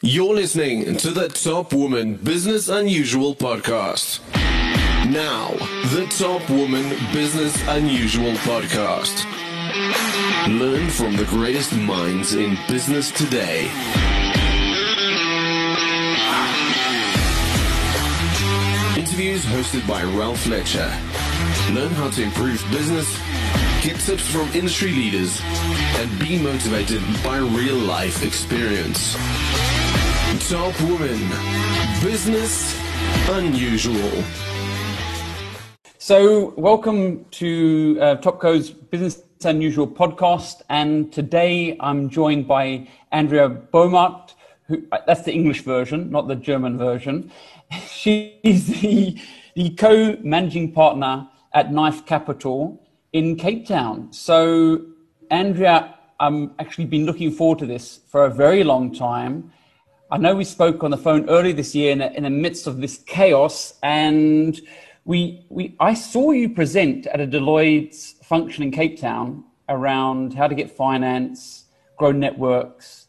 You're listening to the Top Woman Business Unusual podcast. Now, the Top Woman Business Unusual podcast. Learn from the greatest minds in business today. Interviews hosted by Ralph Fletcher. Learn how to improve business, get tips from industry leaders, and be motivated by real life experience. Top Woman Business Unusual. So, welcome to uh, Topco's Business Unusual podcast. And today I'm joined by Andrea Beaumont, who, uh, that's the English version, not the German version. She's the, the co managing partner at Knife Capital in Cape Town. So, Andrea, I've actually been looking forward to this for a very long time. I know we spoke on the phone earlier this year in, in the midst of this chaos, and we, we, I saw you present at a Deloitte's function in Cape Town around how to get finance, grow networks,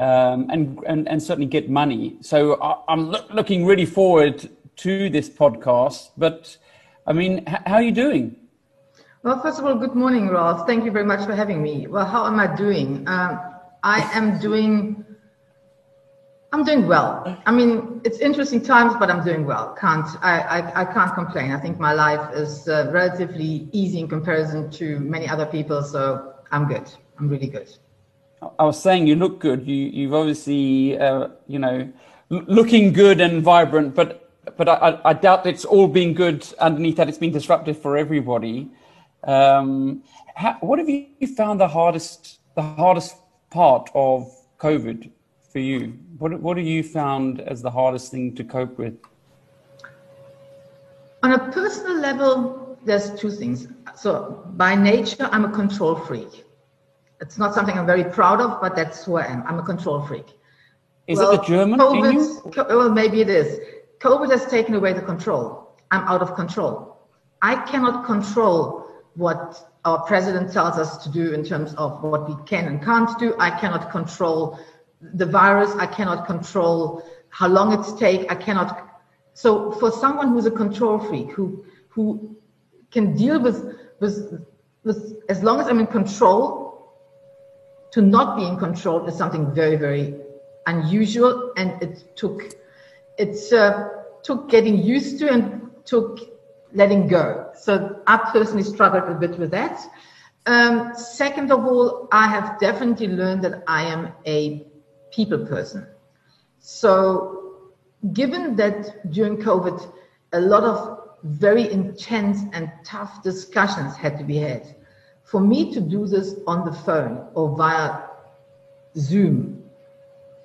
um, and, and, and certainly get money. So I, am lo- looking really forward to this podcast. But I mean, h- how are you doing? Well, first of all, good morning, Ralph. Thank you very much for having me. Well, how am I doing? Um, I am doing I'm doing well. I mean, it's interesting times, but I'm doing well. Can't I? I, I can't complain. I think my life is uh, relatively easy in comparison to many other people, so I'm good. I'm really good. I was saying you look good. You you've obviously uh, you know looking good and vibrant, but but I, I doubt it's all been good underneath that. It's been disruptive for everybody. Um, how, what have you found the hardest the hardest part of COVID for you? What, what have you found as the hardest thing to cope with? On a personal level, there's two things. So, by nature, I'm a control freak. It's not something I'm very proud of, but that's who I am. I'm a control freak. Is well, it the German COVID, in you? Well, maybe it is. COVID has taken away the control. I'm out of control. I cannot control what our president tells us to do in terms of what we can and can't do. I cannot control the virus I cannot control, how long it's take, I cannot. So for someone who's a control freak, who who can deal with with with as long as I'm in control, to not be in control is something very very unusual, and it took it uh, took getting used to and took letting go. So I personally struggled a bit with that. Um, second of all, I have definitely learned that I am a people person. So, given that during COVID, a lot of very intense and tough discussions had to be had, for me to do this on the phone or via Zoom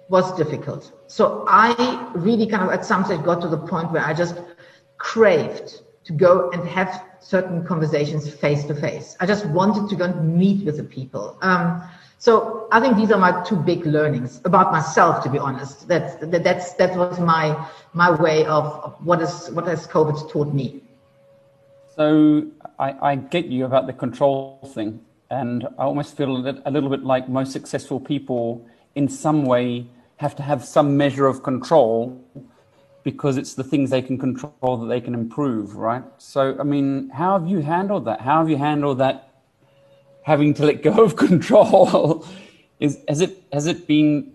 was difficult. So I really kind of at some stage got to the point where I just craved to go and have certain conversations face to face. I just wanted to go and meet with the people. Um, so I think these are my two big learnings about myself, to be honest. That's that, that's that was my my way of, of what is what has COVID taught me. So I, I get you about the control thing, and I almost feel a little bit like most successful people, in some way, have to have some measure of control because it's the things they can control that they can improve, right? So I mean, how have you handled that? How have you handled that having to let go of control. Is has it has it been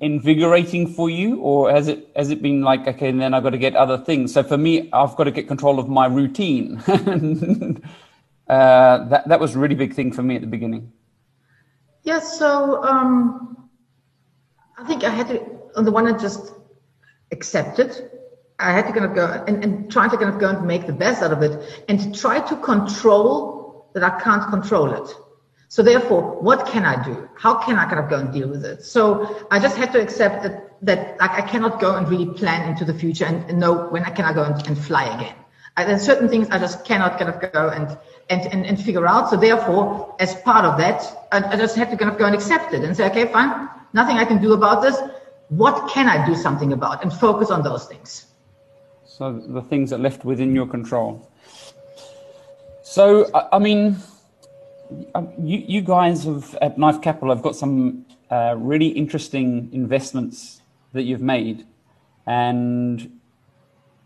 invigorating for you or has it has it been like okay and then i've got to get other things? So for me i've got to get control of my routine. Uh, that that was a really big thing for me at the beginning. Yeah so um, i think i had to on the one hand just accept it. I had to kind of go and, and try to kind of go and make the best out of it and try to control that I can't control it. So therefore, what can I do? How can I kind of go and deal with it? So I just had to accept that that I cannot go and really plan into the future and, and know when I can I go and, and fly again. I, certain things I just cannot kind of go and, and, and, and figure out. So therefore, as part of that, I, I just had to kind of go and accept it and say, okay, fine, nothing I can do about this. What can I do something about and focus on those things? So the things that left within your control. So, I mean, um, you, you guys have at Knife Capital have got some uh, really interesting investments that you've made. And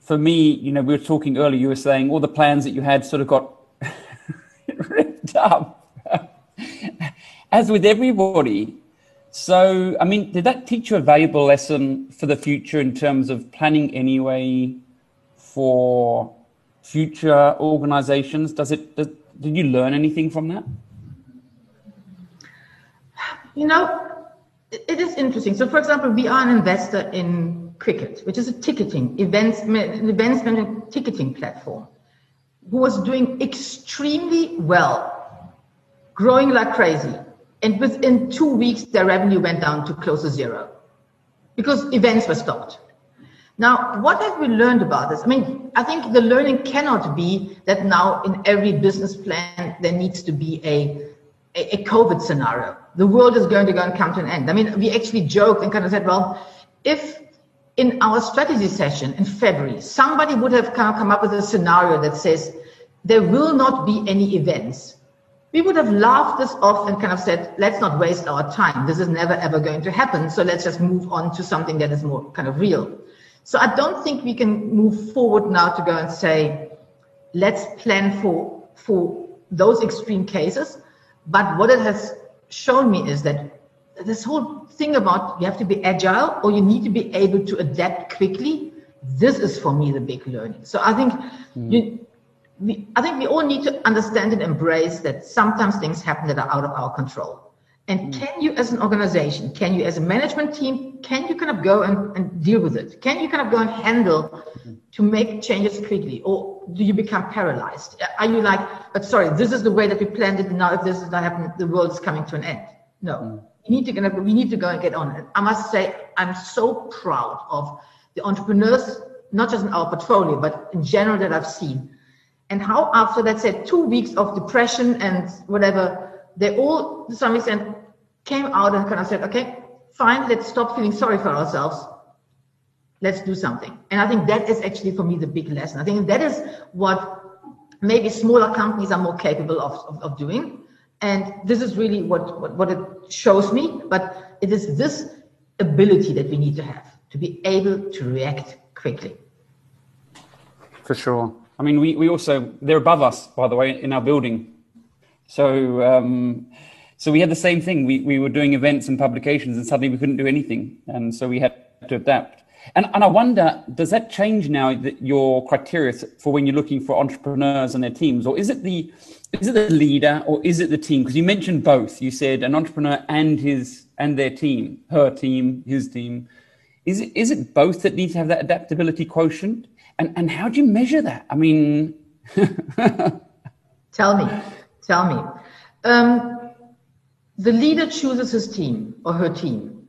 for me, you know, we were talking earlier, you were saying all the plans that you had sort of got ripped up. As with everybody. So, I mean, did that teach you a valuable lesson for the future in terms of planning anyway for future organizations? Does it, does, did you learn anything from that? You know, it is interesting. So, for example, we are an investor in Quicket, which is a ticketing events events management ticketing platform, who was doing extremely well, growing like crazy, and within two weeks their revenue went down to close to zero, because events were stopped. Now, what have we learned about this? I mean, I think the learning cannot be that now in every business plan there needs to be a a, a COVID scenario. The world is going to go and come to an end. I mean, we actually joked and kind of said, well, if in our strategy session in February, somebody would have kind of come up with a scenario that says there will not be any events, we would have laughed this off and kind of said, let's not waste our time. This is never ever going to happen. So let's just move on to something that is more kind of real. So I don't think we can move forward now to go and say, let's plan for, for those extreme cases. But what it has shown me is that this whole thing about you have to be agile or you need to be able to adapt quickly. This is for me the big learning. So I think mm. you, we, I think we all need to understand and embrace that sometimes things happen that are out of our control. And mm. can you, as an organization, can you, as a management team, can you kind of go and, and deal with it? Can you kind of go and handle mm-hmm. to make changes quickly, or do you become paralyzed? Are you like, but sorry, this is the way that we planned it. Now, if this is not happening, the world is coming to an end. No, mm. we need to kind of, we need to go and get on it. I must say, I'm so proud of the entrepreneurs, not just in our portfolio, but in general that I've seen, and how after let's say two weeks of depression and whatever, they all to some extent came out and kind of said, okay, fine, let's stop feeling sorry for ourselves. Let's do something. And I think that is actually for me the big lesson. I think that is what maybe smaller companies are more capable of, of, of doing. And this is really what, what, what it shows me. But it is this ability that we need to have to be able to react quickly. For sure. I mean, we, we also, they're above us, by the way, in our building. So, um, so we had the same thing. We, we were doing events and publications, and suddenly we couldn't do anything, and so we had to adapt. And, and I wonder, does that change now that your criteria for when you're looking for entrepreneurs and their teams, or is it the is it the leader or is it the team? Because you mentioned both. You said an entrepreneur and his and their team, her team, his team. Is it is it both that need to have that adaptability quotient? And and how do you measure that? I mean, tell me, tell me. Um, the leader chooses his team or her team.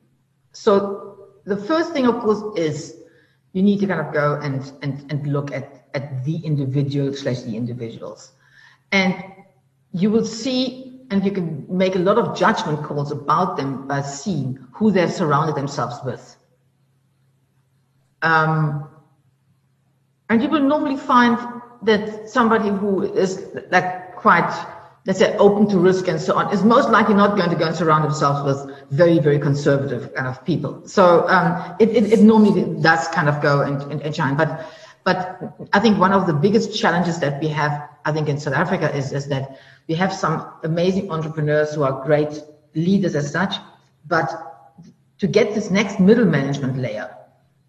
So the first thing, of course, is you need to kind of go and, and, and look at, at the individual slash the individuals. And you will see, and you can make a lot of judgment calls about them by seeing who they've surrounded themselves with. Um, and you will normally find that somebody who is like quite let's say open to risk and so on is most likely not going to go and surround themselves with very very conservative kind of people. So um, it, it, it, normally does kind of go and, and, and, shine. But but i think one of the biggest challenges that we have i think in south africa is is that we have some amazing entrepreneurs who are great leaders as such. But to get this next middle management layer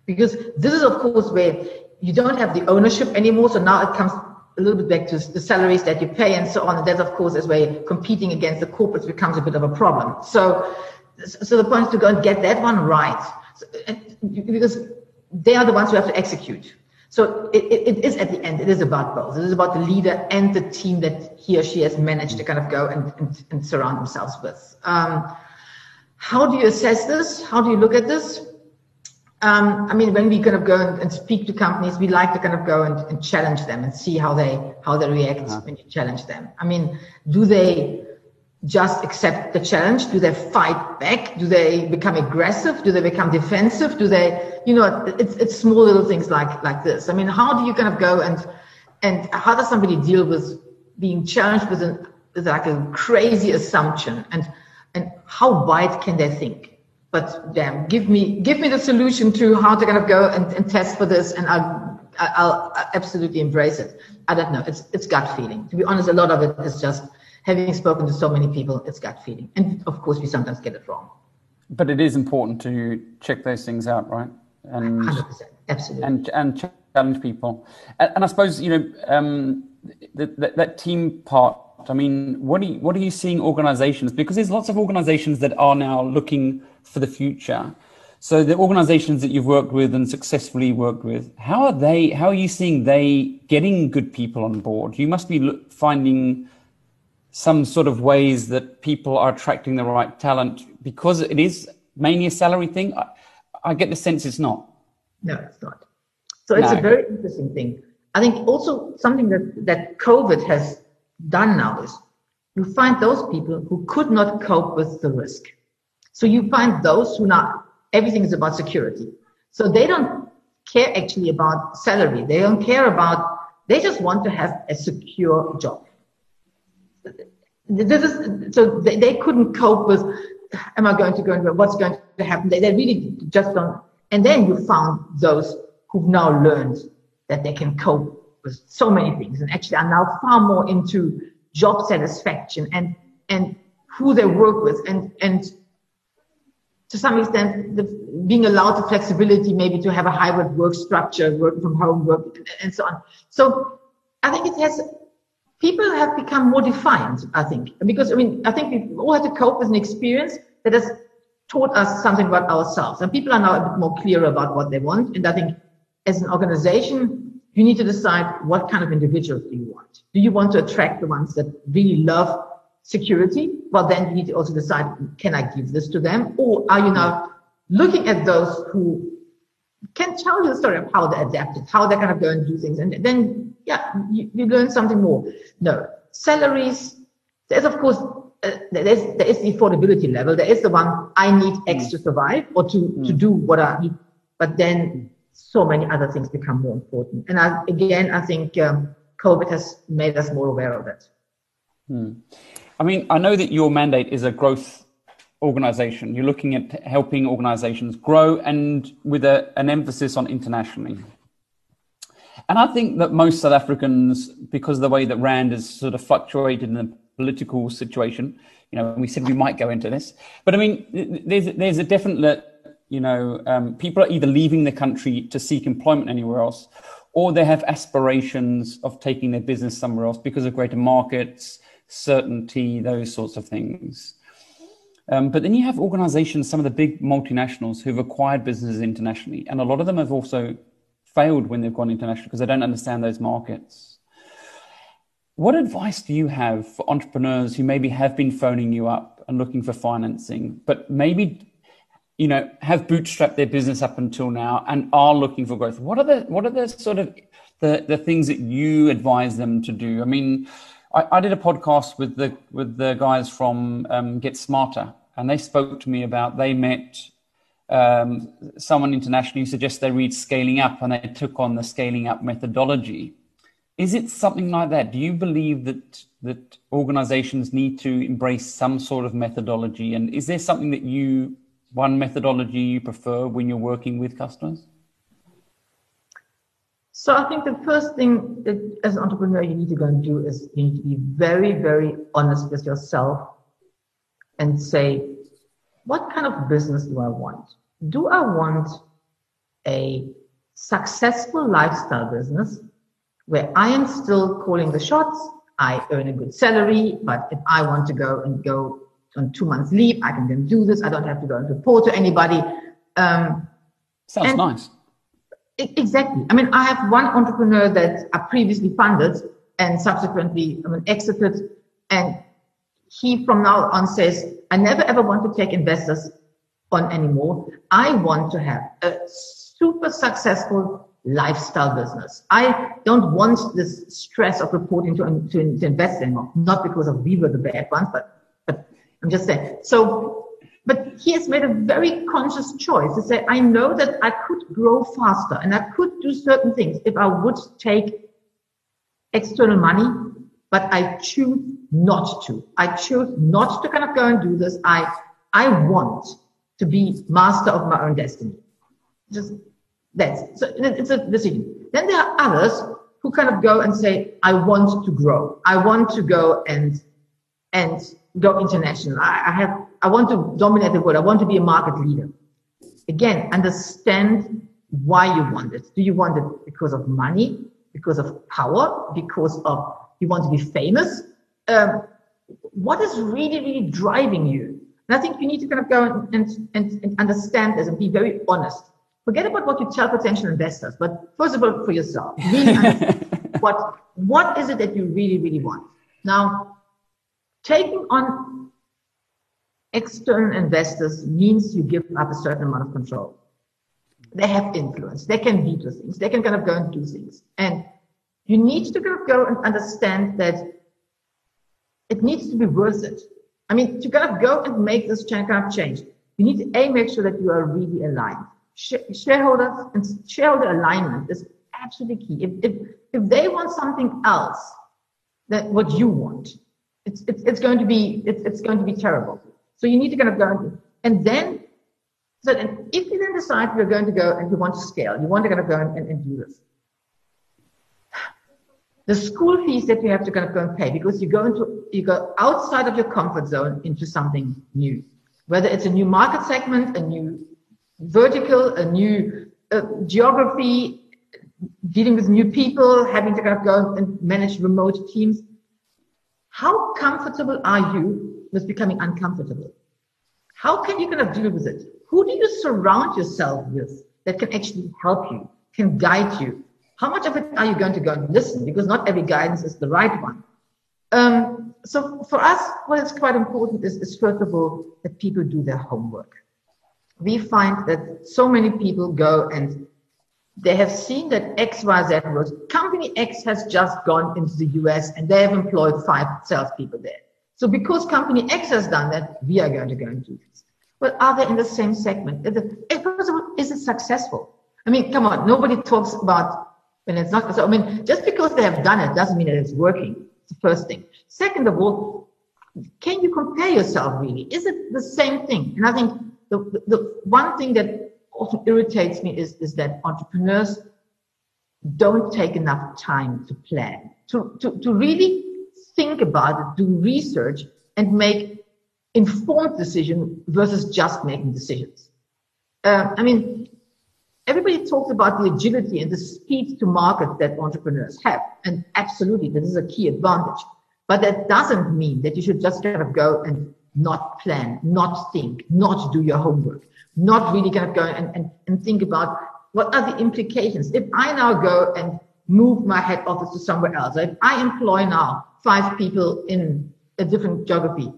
because this is of course where you don't have the ownership anymore. So now it comes a little bit back to the salaries that you pay and so on. And that, of course, is where competing against the corporates becomes a bit of a problem. So, so the point is to go and get that one right, because they are the ones who have to execute. So it, it, it is at the end, it is about both. It is about the leader and the team that he or she has managed to kind of go and, and, and surround themselves with. Um, how do you assess this? How do you look at this? Um, I mean, when we kind of go and, and, speak to companies, we like to kind of go and, and challenge them and see how they how they react uh-huh. when you challenge them. I mean, do they just accept the challenge? Do they fight back? Do they become aggressive? Do they become defensive? Do they, you know, it's it's small little things like like this. I mean, how do you kind of go and and how does somebody deal with being challenged with, an, with like a crazy assumption and and how wide can they think? But damn, give me give me the solution to how to kind of go and, and test for this, and I'll, I'll, I'll absolutely embrace it. I don't know. It's it's gut feeling. To be honest, a lot of it is just having spoken to so many people. It's gut feeling, and of course, we sometimes get it wrong. But it is important to check those things out, right? And 100%, absolutely. And and challenge people. And, and I suppose you know um, that, that that team part I mean, what are you, what are you seeing organizations? Because there's lots of organizations that are now looking for the future. So the organizations that you've worked with and successfully worked with, how are they? How are you seeing they getting good people on board? You must be finding some sort of ways that people are attracting the right talent because it is mainly a salary thing. I, I get the sense it's not. No, it's not. So it's no. a very interesting thing. I think also something that, that COVID has done now is you find those people who could not cope with the risk. So you find those who not, everything is about security. So they don't care actually about salary. They don't care about, they just want to have a secure job. This is, so they, they couldn't cope with, am I going to go into, what's going to happen? They, they really just don't. And then you found those who've now learned that they can cope with so many things and actually are now far more into job satisfaction and and who they work with and and to some extent the, being allowed the flexibility maybe to have a hybrid work structure work from home work and so on. So i think it has people have become more defined i think. Because i mean i think we all had to cope with an experience that has taught us something about ourselves. And people are now a bit more clear about what they want. And i think as an organization you need to decide what kind of individuals do you want. Do you want to attract the ones that really love security? Well, then you need to also decide, can I give this to them? Or are you now looking at those who can tell you the story of how they adapted, how they're going to go and do things. And then, yeah, you, you learn something more. No, salaries, there's of course, uh, there is, there is the affordability level. There is the one, I need X to survive or to, mm. to do what I need. But then so many other things become more important. And I, again, I think um, COVID has made us more aware of it. Hmm. I mean, I know that your mandate is a growth organization. You're looking at helping organizations grow and with a, an emphasis on internationally. And I think that most South Africans, because of the way that Rand has sort of fluctuated in the political situation, you know, we said we might go into this, but I mean, there's there's a definite you know, um, people are either leaving the country to seek employment anywhere else, or they have aspirations of taking their business somewhere else because of greater markets, certainty, those sorts of things. Um, but then you have organizations, some of the big multinationals who've acquired businesses internationally, and a lot of them have also failed when they've gone international because they don't understand those markets. What advice do you have for entrepreneurs who maybe have been phoning you up and looking for financing, but maybe you know, have bootstrapped their business up until now and are looking for growth. What are the what are the sort of the, the things that you advise them to do? I mean, I, I did a podcast with the with the guys from um, GetSmarter, and they spoke to me about they met um, someone internationally who suggests they read Scaling Up, and they took on the Scaling Up methodology. Is it something like that? Do you believe that that organizations need to embrace some sort of methodology? And is there something that you one methodology you prefer when you're working with customers? So I think the first thing that as an entrepreneur you need to go and do is you need to be very, very honest with yourself and say, what kind of business do I want? Do I want a successful lifestyle business where I am still calling the shots? I earn a good salary, but if I want to go and go on two months leave. I can then do this. I don't have to go and report to anybody. Um, Sounds nice. Exactly. I mean, I have one entrepreneur that I previously funded and subsequently I mean, exited. And he from now on says, I never ever want to take investors on anymore. I want to have a super successful lifestyle business. I don't want this stress of reporting to, to, to invest anymore. Not because of we were the bad ones, but but I'm just saying. So, but he has made a very conscious choice to say, I know that I could grow faster and I could do certain things if I would take external money, but I choose not to. I choose not to kind of go and do this. I, I want to be master of my own destiny. Just that's so it's a decision. Then there are others who kind of go and say, I want to grow. I want to go and and go international. I, I have I want to dominate the world. I want to be a market leader. Again, understand why you want it. Do you want it because of money, because of power, because of you want to be famous? Um, what is really, really driving you? And I think you need to kind of go and, and, and understand this and be very honest. Forget about what you tell potential investors, but first of all, for yourself, really what, what is it that you really, really want? Now, taking on external investors means you give up a certain amount of control. They have influence. They can veto things. They can kind of go and do things. And you need to kind of go and understand that it needs to be worth it. I mean, to kind of go and make this kind of change, you need to a make sure that you are really aligned. shareholders and shareholder alignment is absolutely key. If, if if they want something else than what you want, it's it's, it's going to be it's, it's going to be terrible. So you need to kind of go and and then so if you then decide you're going to go and you want to scale, you want to kind of go and, and, and do this. The school fees that you have to kind of go and pay because you go into you go outside of your comfort zone into something new, whether it's a new market segment, a new vertical, a new uh, geography, dealing with new people, having to kind of go and manage remote teams. How comfortable are you with becoming uncomfortable? How can you kind of deal with it? Who do you surround yourself with that can actually help you, can guide you? How much of it are you going to go and listen? Because not every guidance is the right one. Um, so for us, what is quite important is, is first of all that people do their homework. We find that so many people go and they have seen that XYZ works. Company X has just gone into the US and they have employed five salespeople there. So because company X has done that, we are going to go and do this. But are they in the same segment? Is it successful? I mean, come on, nobody talks about when it's not. So, I mean, just because they have done it doesn't mean that it's working. It's the first thing. Second of all, can you compare yourself really? Is it the same thing? And I think the, the, the one thing that often irritates me is, is that entrepreneurs don't take enough time to plan, to, to, to really think about it, do research and make informed decision versus just making decisions. Uh, I mean, everybody talks about the agility and the speed to market that entrepreneurs have. And absolutely, this is a key advantage. But that doesn't mean that you should just kind of go and not plan, not think, not do your homework, not really kind of go and, and, and think about what are the implications. If I now go and move my head office to somewhere else, if I employ now five people in a different geography,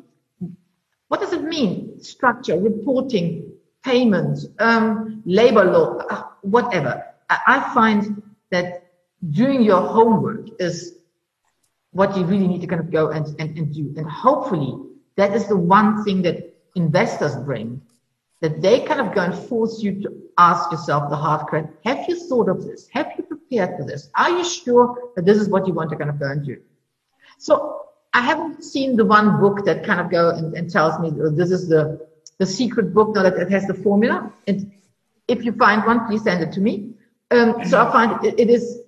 what does it mean? Structure, reporting, payments, um, labor law, uh, whatever. I find that doing your homework is what you really need to kind of go and, and, and do. And hopefully that is the one thing that investors bring, that they kind of go and force you to ask yourself the hard question. Have you thought of this? Have you prepared for this? Are you sure that this is what you want to kind of go and do? So I haven't seen the one book that kind of go and, and tells me oh, this is the the secret book now that it has the formula. And if you find one, please send it to me. Um, so I find it, it is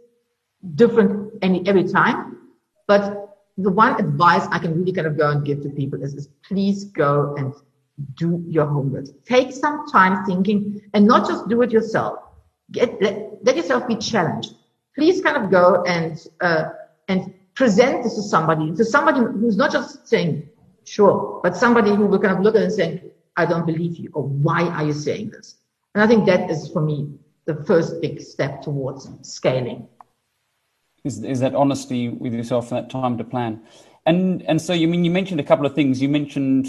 different any every time. But the one advice I can really kind of go and give to people is, is please go and do your homework. Take some time thinking and not just do it yourself. Get let, let yourself be challenged. Please kind of go and uh, and present this to somebody, to somebody who's not just saying, sure, but somebody who will kind of look at it and saying, I don't believe you, or why are you saying this? And I think that is for me the first big step towards scaling. Is, is that honesty with yourself and that time to plan? And and so you mean you mentioned a couple of things. You mentioned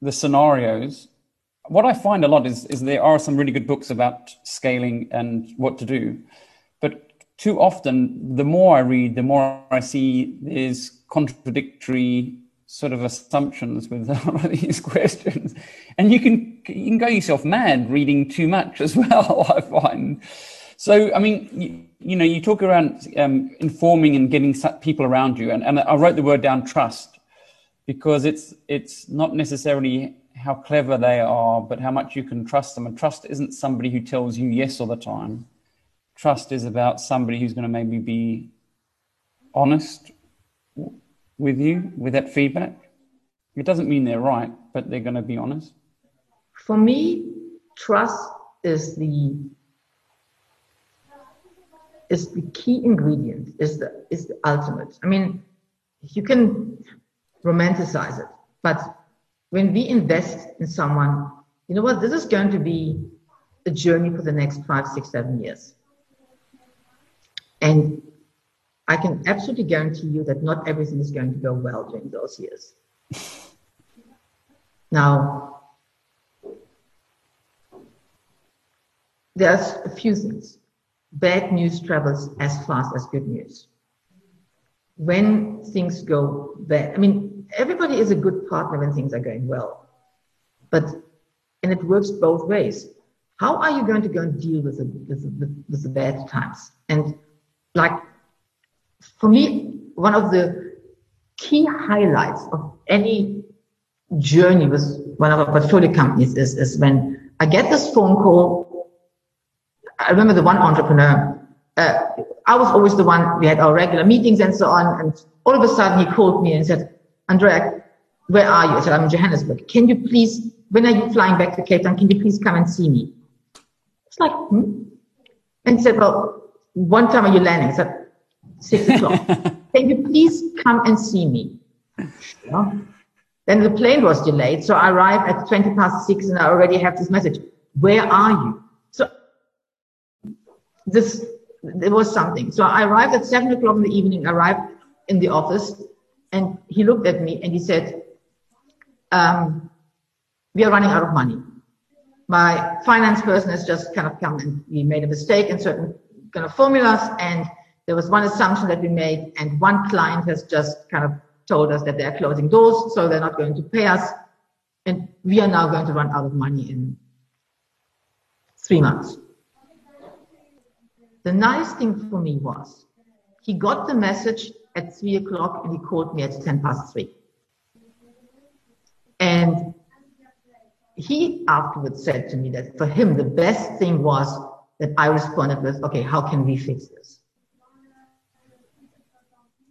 the scenarios. What I find a lot is is there are some really good books about scaling and what to do too often, the more I read, the more I see there's contradictory sort of assumptions with these questions, and you can you can go yourself mad reading too much as well. I find. So, I mean, you, you know, you talk around um, informing and getting people around you, and, and I wrote the word down trust because it's it's not necessarily how clever they are, but how much you can trust them. And trust isn't somebody who tells you yes all the time. Trust is about somebody who's going to maybe be honest with you with that feedback. It doesn't mean they're right, but they're going to be honest. For me, trust is the is the key ingredient, is the is the ultimate. I mean, you can romanticize it, but when we invest in someone, you know what, this is going to be a journey for the next five, six, seven years. And I can absolutely guarantee you that not everything is going to go well during those years. now, there's a few things. Bad news travels as fast as good news. When things go bad, I mean, everybody is a good partner when things are going well, but and it works both ways. How are you going to go and deal with the, with the, with the bad times? And like for me, one of the key highlights of any journey with one of our portfolio companies is, is when I get this phone call. I remember the one entrepreneur, uh, I was always the one, we had our regular meetings and so on. And all of a sudden he called me and said, Andrea, where are you? I said, I'm in Johannesburg. Can you please, when are you flying back to Cape Town? Can you please come and see me? It's like, hmm? And said, well, one time are you landing? I said, six o'clock. Can you please come and see me? Yeah. Then the plane was delayed, so I arrived at 20 past six and I already have this message. Where are you? So this, there was something. So I arrived at seven o'clock in the evening, arrived in the office and he looked at me and he said, um, we are running out of money. My finance person has just kind of come and we made a mistake in certain kind of formulas and there was one assumption that we made, and one client has just kind of told us that they're closing doors, so they're not going to pay us. And we are now going to run out of money in three months. The nice thing for me was he got the message at three o'clock and he called me at 10 past three. And he afterwards said to me that for him, the best thing was that I responded with, okay, how can we fix this?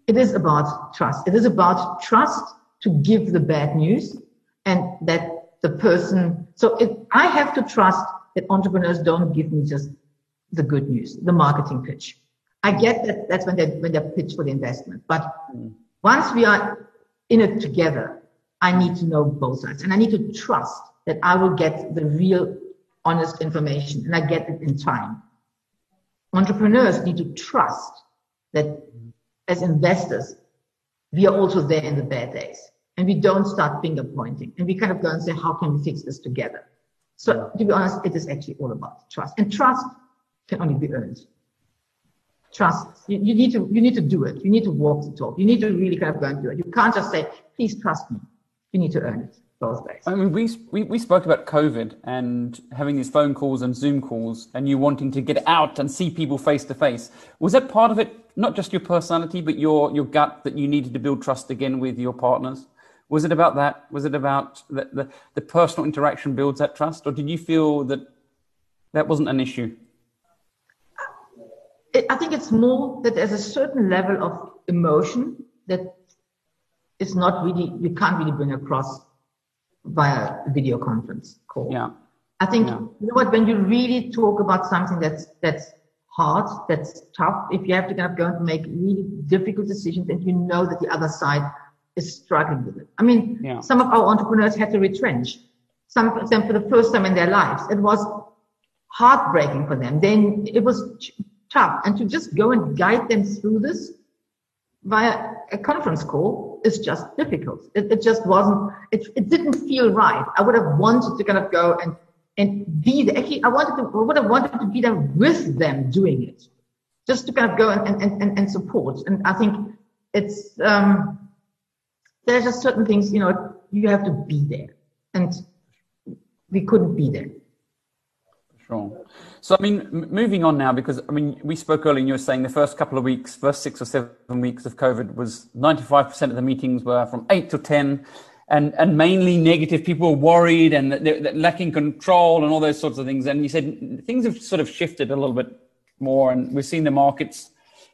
it is about trust. It is about trust to give the bad news and that the person, so it, I have to trust that entrepreneurs don't give me just the good news, the marketing pitch. I get that that's when they when they pitch for the investment. But mm. once we are in it together, I need to know both sides and I need to trust that I will get the real honest information and I get it in time. Entrepreneurs need to trust that as investors, we are also there in the bad days. And we don't start finger pointing. And we kind of go and say, how can we fix this together? So to be honest, it is actually all about trust. And trust can only be earned. Trust. You, you need to you need to do it. You need to walk the talk. You need to really kind of go and do it. You can't just say, please trust me. You need to earn it I mean, we, we, we spoke about COVID and having these phone calls and Zoom calls and you wanting to get out and see people face to face. Was that part of it not just your personality, but your your gut that you needed to build trust again with your partners? Was it about that? Was it about the, the, the personal interaction builds that trust, or did you feel that that wasn't an issue? I think it's more that there's a certain level of emotion that is not really you can't really bring across via video conference call. Yeah. I think yeah. you know what when you really talk about something that's that's hard, that's tough. If you have to kind of go and make really difficult decisions and you know that the other side is struggling with it. I mean, yeah. some of our entrepreneurs had to retrench. Some of them for the first time in their lives. It was heartbreaking for them. Then it was tough. And to just go and guide them through this via a conference call is just difficult. It, it just wasn't, it, it didn't feel right. I would have wanted to kind of go and and be there. Actually, I wanted to, I would have wanted to be there with them doing it, just to kind of go and, and, and, and support. And I think it's, um, there's just certain things, you know, you have to be there. And we couldn't be there. Sure. So, I mean, moving on now, because I mean, we spoke earlier and you were saying the first couple of weeks, first six or seven weeks of COVID was 95% of the meetings were from eight to 10 and and mainly negative. People were worried and they're, they're lacking control and all those sorts of things. And you said things have sort of shifted a little bit more, and we've seen the markets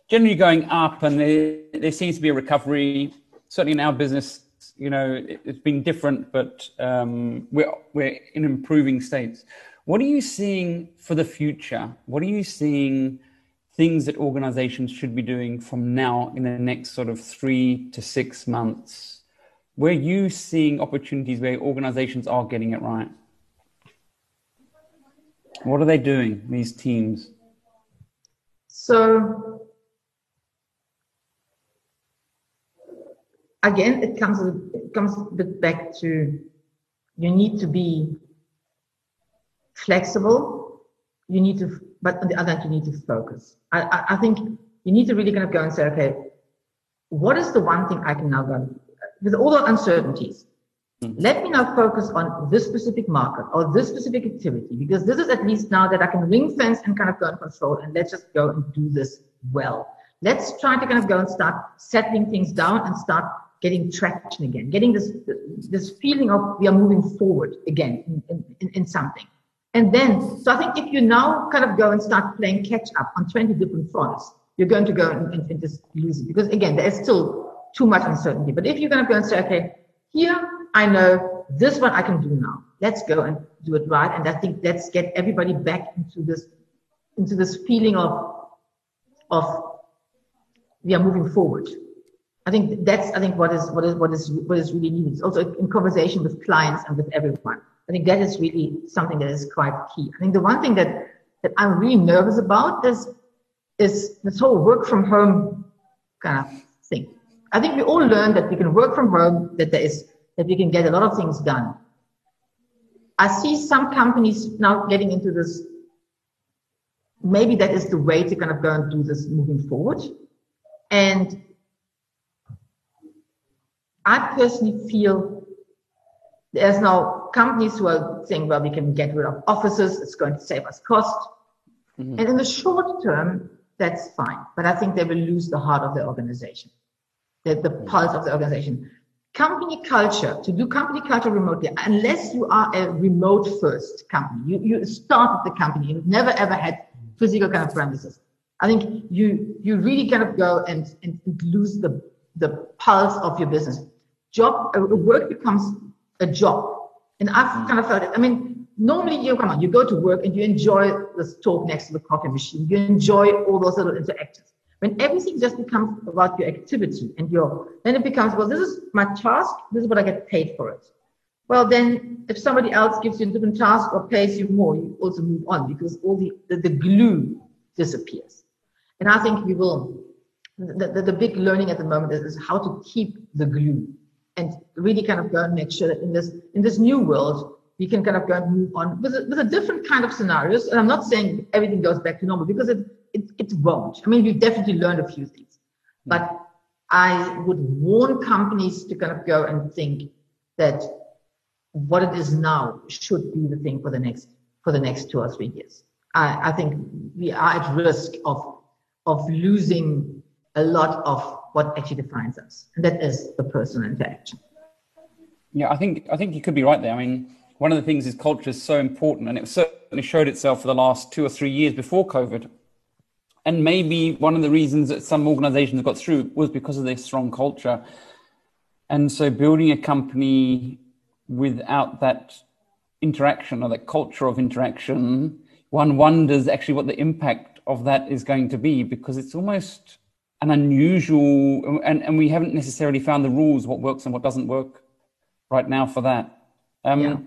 generally going up, and there, there seems to be a recovery. Certainly in our business, you know, it, has been different, but um, we're we're in improving states. What are you seeing for the future? What are you seeing? Things that organizations should be doing from now in the next sort of three to six months where you seeing opportunities where organizations are getting it right? What are they doing, these teams? So, again, it comes, it comes a bit back to you need to be flexible. You need to, but on the other hand, you need to focus. I, I, I think you need to really kind of go and say, okay, what is the one thing I can now go with all the uncertainties, mm-hmm. let me now focus on this specific market or this specific activity because this is at least now that I can ring fence and kind of go and control and let's just go and do this well. Let's try to kind of go and start settling things down and start getting traction again, getting this this feeling of we are moving forward again in, in, in something. And then, so I think if you now kind of go and start playing catch up on 20 different fronts, you're going to go and, and, and just lose it because again, there is still too much uncertainty. But if you're going to go and say, okay, here I know this one I can do now. Let's go and do it right. And I think let's get everybody back into this, into this feeling of, of we are moving forward. I think that's, I think what is, what is, what is, what is really needed. It's also in conversation with clients and with everyone. I think that is really something that is quite key. I think the one thing that, that I'm really nervous about is, is this whole work from home kind of thing. I think we all learned that we can work from home, that there is, that we can get a lot of things done. I see some companies now getting into this. Maybe that is the way to kind of go and do this moving forward. And I personally feel there's now companies who are saying, well, we can get rid of offices. It's going to save us cost. Mm-hmm. And in the short term, that's fine. But I think they will lose the heart of the organization the, the pulse of the organization. Company culture, to do company culture remotely, unless you are a remote first company, you, you started the company and never ever had physical kind of premises. I think you, you really kind of go and, and lose the, the pulse of your business. Job, work becomes a job. And I've kind of felt it. I mean, normally you come on, you go to work and you enjoy this talk next to the coffee machine. You enjoy all those little interactions. When everything just becomes about your activity and your, then it becomes, well, this is my task. This is what I get paid for it. Well, then if somebody else gives you a different task or pays you more, you also move on because all the, the, the glue disappears. And I think we will, the, the, the big learning at the moment is, is how to keep the glue and really kind of go and make sure that in this, in this new world, we can kind of go and move on with a, with a different kind of scenarios. And I'm not saying everything goes back to normal because it, it, it won't. I mean, we've definitely learned a few things, hmm. but I would warn companies to kind of go and think that what it is now should be the thing for the next for the next two or three years. I, I think we are at risk of of losing a lot of what actually defines us, and that is the personal interaction. Yeah, I think I think you could be right there. I mean, one of the things is culture is so important, and it certainly showed itself for the last two or three years before COVID and maybe one of the reasons that some organizations got through was because of their strong culture. And so building a company without that interaction or that culture of interaction, one wonders actually what the impact of that is going to be because it's almost an unusual and, and we haven't necessarily found the rules what works and what doesn't work right now for that. Um, yeah.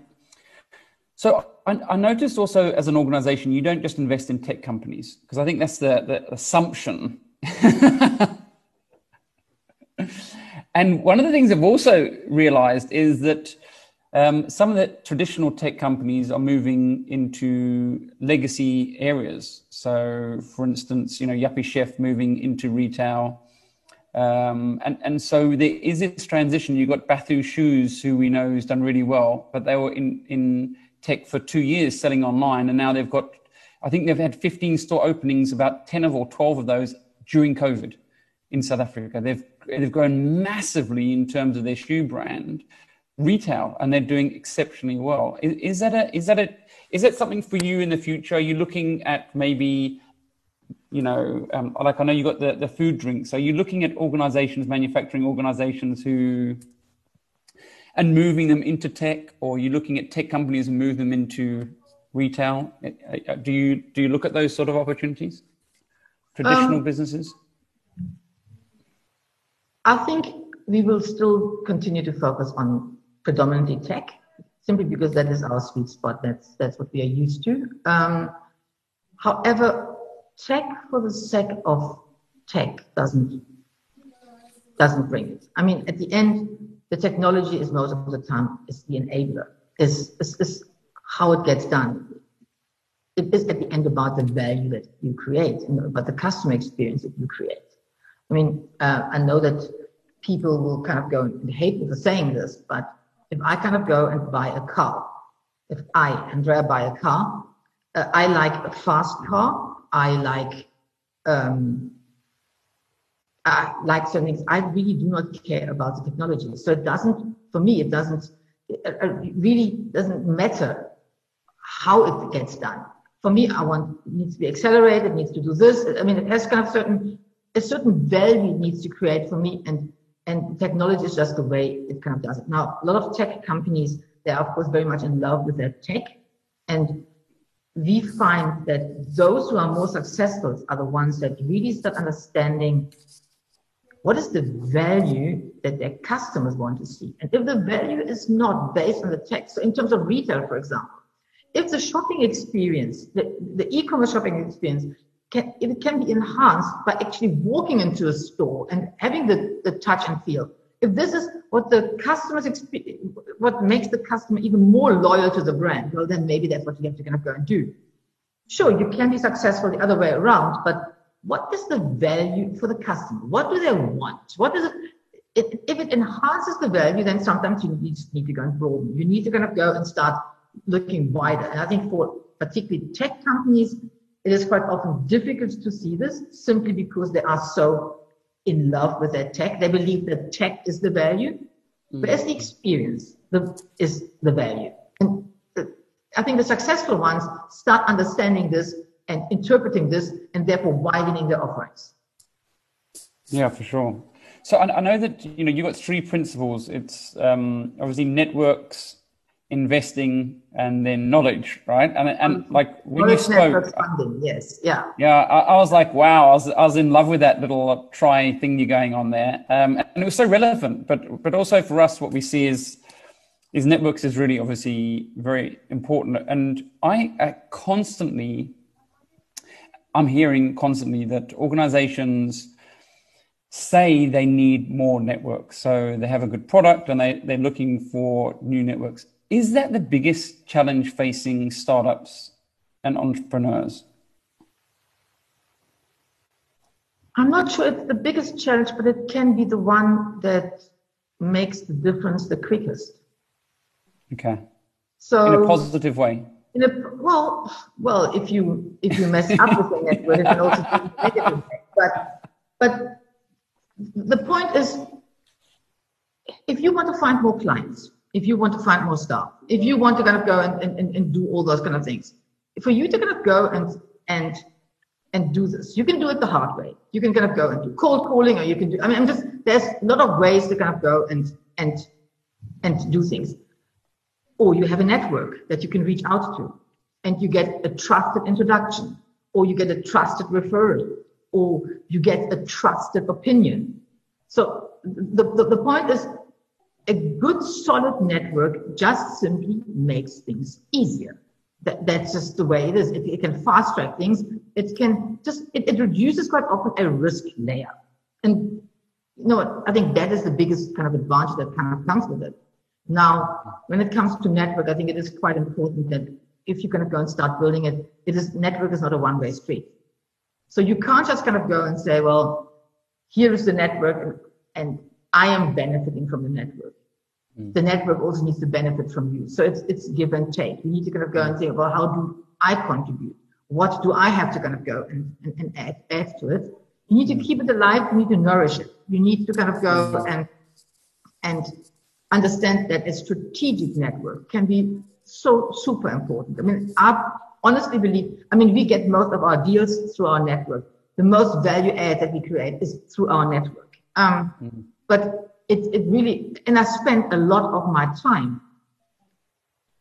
So I, I noticed also as an organization, you don't just invest in tech companies because I think that's the, the assumption. and one of the things I've also realized is that um, some of the traditional tech companies are moving into legacy areas. So, for instance, you know, Yuppiechef moving into retail. Um, and, and so there is this transition. You've got Bathu Shoes, who we know has done really well, but they were in, in tech for two years selling online, and now they've got, I think they've had 15 store openings, about 10 of or 12 of those during COVID in South Africa. They've they've grown massively in terms of their shoe brand, retail and they're doing exceptionally well. Is, is that a is that a is that something for you in the future? Are you looking at maybe you know, um, like I know you got the, the food drinks. Are you looking at organizations, manufacturing organizations who, and moving them into tech, or are you looking at tech companies and move them into retail? Uh, uh, do you do you look at those sort of opportunities? Traditional um, businesses. I think we will still continue to focus on predominantly tech, simply because that is our sweet spot. That's that's what we are used to. Um, however, tech for the sake of tech doesn't doesn't bring it. I mean, at the end, the technology is most of the time is the enabler. Is is, is how it gets done. It is at the end about the value that you create and about the customer experience that you create. I mean, uh, I know that people will kind of go and hate me for saying this, but if I of go and buy a car, if I, Andrea, buy a car, uh, I like a fast car. I like, um, I like certain things. I really do not care about the technology. So it doesn't, for me, it doesn't, it, it really doesn't matter how it gets done. For me, I want, it needs to be accelerated, it needs to do this. I mean, it has kind of certain, a certain value it needs to create for me. And, and technology is just the way it kind of does it. Now, a lot of tech companies, they are of course very much in love with their tech. And we find that those who are more successful are the ones that really start understanding what is the value that their customers want to see. And if the value is not based on the tech, so in terms of retail, for example, if the shopping experience, the, the e-commerce shopping experience, can, it can be enhanced by actually walking into a store and having the, the touch and feel. If this is what the customers experience, what makes the customer even more loyal to the brand, well, then maybe that's what you have to kind of go and do. Sure, you can be successful the other way around, but what is the value for the customer? What do they want? What is it? if it enhances the value, then sometimes you need, need to go and broaden. You need to kind of go and start looking wider. And I think for particularly tech companies, it is quite often difficult to see this simply because they are so in love with their tech. They believe that tech is the value, mm. but as the experience the, is the value. And the, I think the successful ones start understanding this and interpreting this and therefore widening their offerings. Yeah, for sure. So I, I know that you know you got three principles. It's um, obviously networks, investing and then knowledge, right? And and mm-hmm. like when knowledge you spoke, funding, yes, yeah, yeah, I, I, was like, wow, I was I was in love with that little try thing you're going on there, um, and it was so relevant. But but also for us, what we see is is networks is really obviously very important, and I, I constantly, I'm hearing constantly that organizations say they need more networks. So they have a good product and they, they're looking for new networks. Is that the biggest challenge facing startups and entrepreneurs? I'm not sure it's the biggest challenge, but it can be the one that makes the difference the quickest. Okay. So in a positive way. In a well, well, if you if you mess up with the network, it can also be negative. But but the point is, if you want to find more clients, if you want to find more staff, if you want to kind of go and, and, and do all those kind of things, for you to kind of go and and and do this, you can do it the hard way. You can kind of go and do cold calling, or you can do. I mean, I'm just there's a lot of ways to kind of go and and and do things. Or you have a network that you can reach out to, and you get a trusted introduction, or you get a trusted referral, or you get a trusted opinion. So the, the, the point is a good solid network just simply makes things easier. That, that's just the way it is. It, it can fast track things. It can just, it, it reduces quite often a risk layer. And you know what? I think that is the biggest kind of advantage that kind of comes with it. Now, when it comes to network, I think it is quite important that if you're going to go and start building it, it is network is not a one-way street. So you can't just kind of go and say, well, here is the network and, and I am benefiting from the network. Mm. The network also needs to benefit from you. So it's, it's give and take. You need to kind of go and say, well, how do I contribute? What do I have to kind of go and, and, and add, add to it? You need to mm. keep it alive. You need to nourish it. You need to kind of go mm. and, and understand that a strategic network can be so super important. I mean, I honestly believe, I mean, we get most of our deals through our network. The most value add that we create is through our network. Um, mm-hmm. But it, it really, and I spend a lot of my time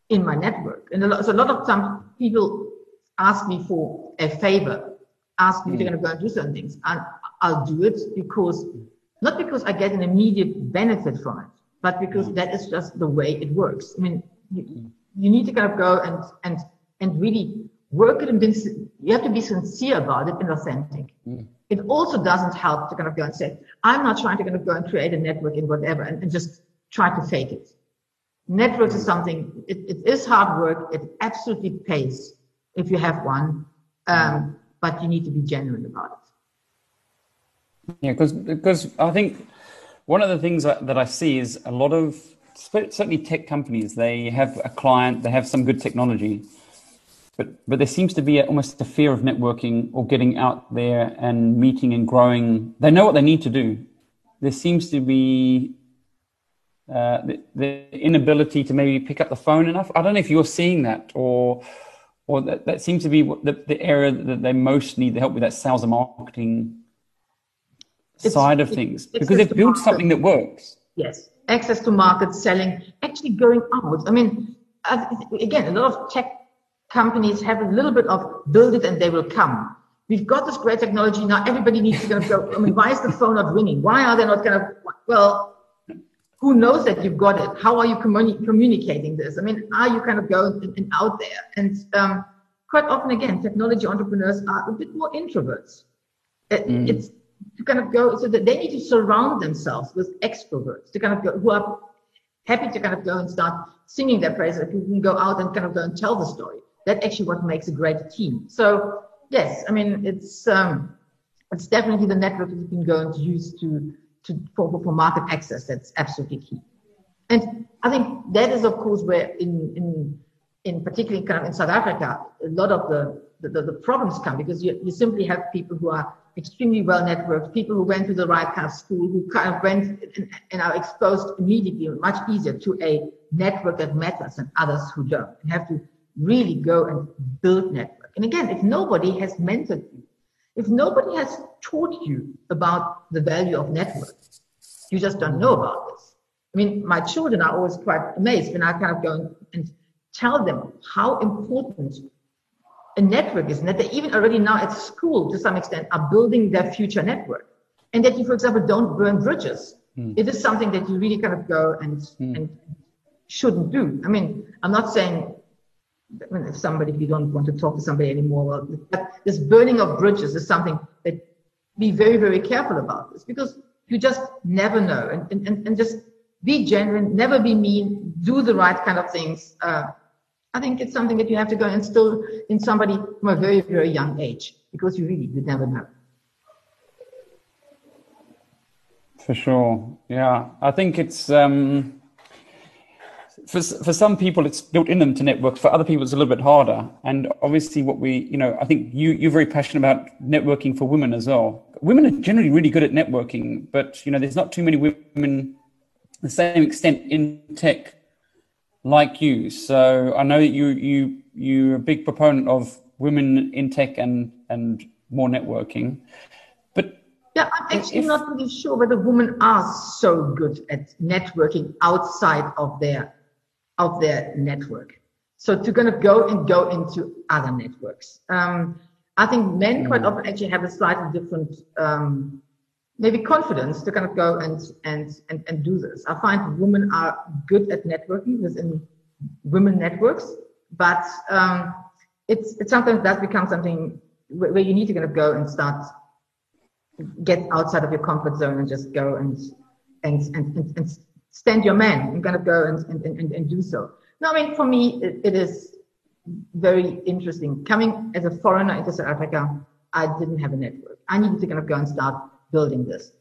in my network. And a lot, so a lot of times people ask me for a favor, ask me mm. they're going to go and do certain things. And I'll do it because, not because I get an immediate benefit from it, but because mm. that is just the way it works. I mean, you, you need to kind of go and, and, and really work it and be, you have to be sincere about it and authentic. Mm. It also doesn't help to kind of go and say, I'm not trying to kind of go and create a network in whatever and, and just try to fake it. Networks is mm. something, it, it is hard work. It absolutely pays if you have one. Um, but you need to be genuine about it. Yeah, because because I think one of the things that, that I see is a lot of certainly tech companies they have a client, they have some good technology, but but there seems to be a, almost a fear of networking or getting out there and meeting and growing. They know what they need to do. There seems to be uh, the, the, inability to maybe pick up the phone enough. I don't know if you're seeing that, or or that, that seems to be the, the area that they most need the help with that sales and marketing it's, side of things because they've built market. something that works. Yes, access to market, selling, actually going out. I mean, again, a lot of tech companies have a little bit of build it and they will come. We've got this great technology now. Everybody needs to kind of go. I mean, why is the phone not ringing? Why are they not kind of well? who knows that you've got it? How are you communi- communicating this? I mean, are you kind of going and, and out there? And um, quite often, again, technology entrepreneurs are a bit more introverts. It, mm. It's to kind of go so that they need to surround themselves with extroverts to kind of go who are happy to kind of go and start singing their praises. Who can go out and kind of go and tell the story. That's actually what makes a great team. So yes, I mean, it's um, it's definitely the network that you can going to use to to, for, for market access. That's absolutely key. And I think that is, of course, where in, in, in particularly kind of in South Africa, a lot of the, the, the problems come because you, you simply have people who are extremely well networked, people who went to the right kind of school, who kind of went and, and are exposed immediately, much easier to a network that matters than others who don't. You have to really go and build network. And again, if nobody has mentored you, if nobody has taught you about the value of network, you just don't know about this. I mean, my children are always quite amazed when I kind of go and tell them how important a network is, and that they even already now at school, to some extent, are building their future network. And that you, for example, don't burn bridges. Mm. It is something that you really kind of go and, mm. and shouldn't do. I mean, I'm not saying if somebody, you don't want to talk to somebody anymore, well, this burning of bridges is something that be very, very careful about this because you just never know and, and, and just be genuine, never be mean, do the right kind of things. Uh, I think it's something that you have to go instill in somebody from a very, very young age because you really, you never know. For sure. Yeah. I think it's, um, for for some people it's built in them to network. For other people it's a little bit harder. And obviously what we you know i think you you're very passionate about networking for women as well. Women are generally really good at networking but you know there's not too many women the same extent in tech like you. So i know that you you you're a big proponent of women in tech and and more networking. But yeah, I'm actually if, not really sure whether women are so good at networking outside of their of their network. So to kind of go and go into other networks. Um, I think men quite mm. often actually have a slightly different, um, maybe confidence to kind of go and, and, and, and do this. I find women are good at networking within women networks, but, um, it's, it sometimes does become something where, where you need to kind of go and start get outside of your comfort zone and just go and, and, and, and, and stand your man and kind of go and, and, and, and do so. No, I mean, for me, it, it is very interesting. Coming as a foreigner into South Africa, I didn't have a network. I needed to kind of go and start building this.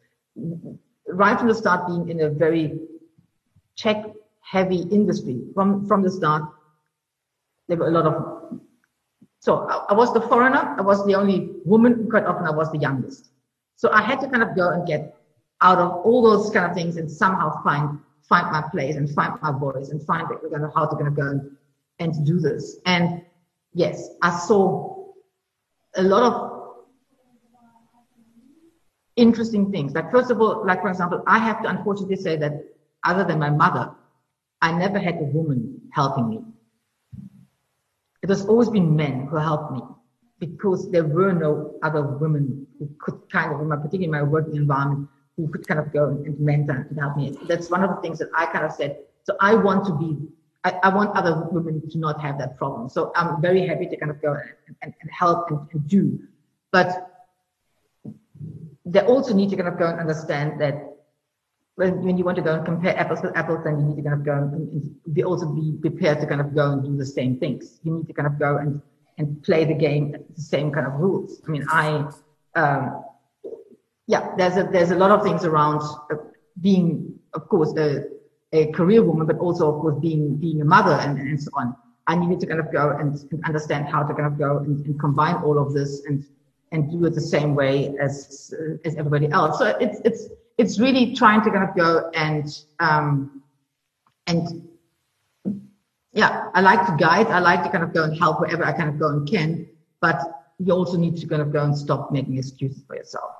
Right from the start, being in a very tech heavy industry, from, from the start, there were a lot of. So I, I was the foreigner, I was the only woman, quite often I was the youngest. So I had to kind of go and get out of all those kind of things and somehow find find my place and find my voice and find that we're gonna how to gonna go and, do this. And yes, I saw a lot of interesting things. Like first of all, like for example, I have to unfortunately say that other than my mother, I never had a woman helping me. It has always been men who helped me because there were no other women who could kind of, particularly in my working environment, who could kind of go and mentor and help me. That's one of the things that I kind of said. So I want to be, I, I want other women to not have that problem. So I'm very happy to kind of go and, and, and help and, and do. But they also need to kind of go and understand that when, when you want to go and compare apples with apples, then you need to kind of go and, and be also be prepared to kind of go and do the same things. You need to kind of go and, and play the game the same kind of rules. I mean, I, um, yeah, there's a, there's a lot of things around uh, being, of course, a, a career woman, but also, of course, being, being a mother and, and so on. I needed to kind of go and, and understand how to kind of go and, and combine all of this and, and do it the same way as, uh, as everybody else. So it's, it's, it's really trying to kind of go and um, and yeah, I like to guide. I like to kind of go and help wherever I kind of go and can. But you also need to kind of go and stop making excuses for yourself.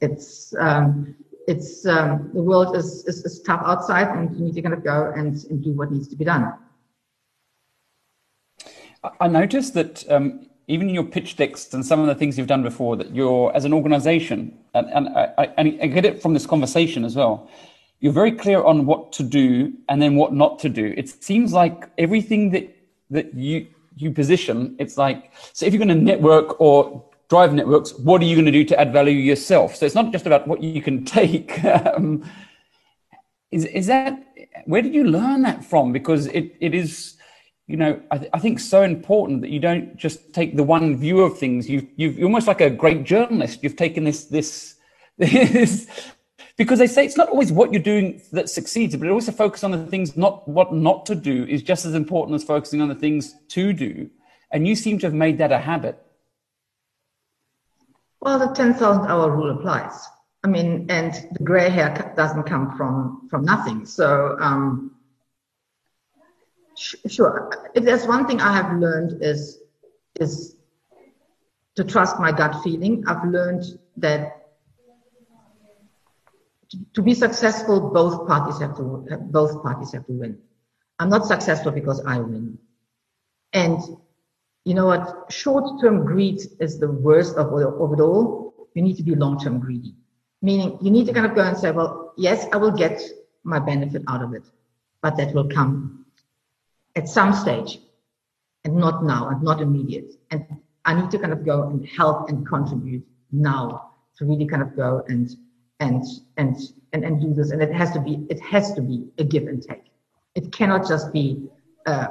It's um, it's um, the world is, is, is tough outside, and you need to kind of go and, and do what needs to be done. I noticed that um, even in your pitch decks and some of the things you've done before, that you're as an organization, and, and I, I, get it from this conversation as well, you're very clear on what to do and then what not to do. It seems like everything that that you you position, it's like so if you're going to network or drive networks, what are you going to do to add value yourself? So it's not just about what you can take. um, is is that where did you learn that from? Because it, it is you know, I, th- I, think so important that you don't just take the one view of things. You've, you've, you're almost like a great journalist. You've taken this, this, this, because they say it's not always what you're doing that succeeds, but it also focus on the things not what not to do is just as important as focusing on the things to do. And you seem to have made that a habit. Well, the 10,000 hour rule applies. I mean, and the gray hair doesn't come from, from nothing. So, um, Sure. If there's one thing I have learned is is to trust my gut feeling. I've learned that to be successful, both parties have to both parties have to win. I'm not successful because I win. And you know what? Short-term greed is the worst of, of it all. You need to be long-term greedy, meaning you need to kind of go and say, well, yes, I will get my benefit out of it, but that will come at some stage and not now and not immediate. And I need to kind of go and help and contribute now to really kind of go and and and and, and do this. And it has to be it has to be a give and take. It cannot just be. Uh,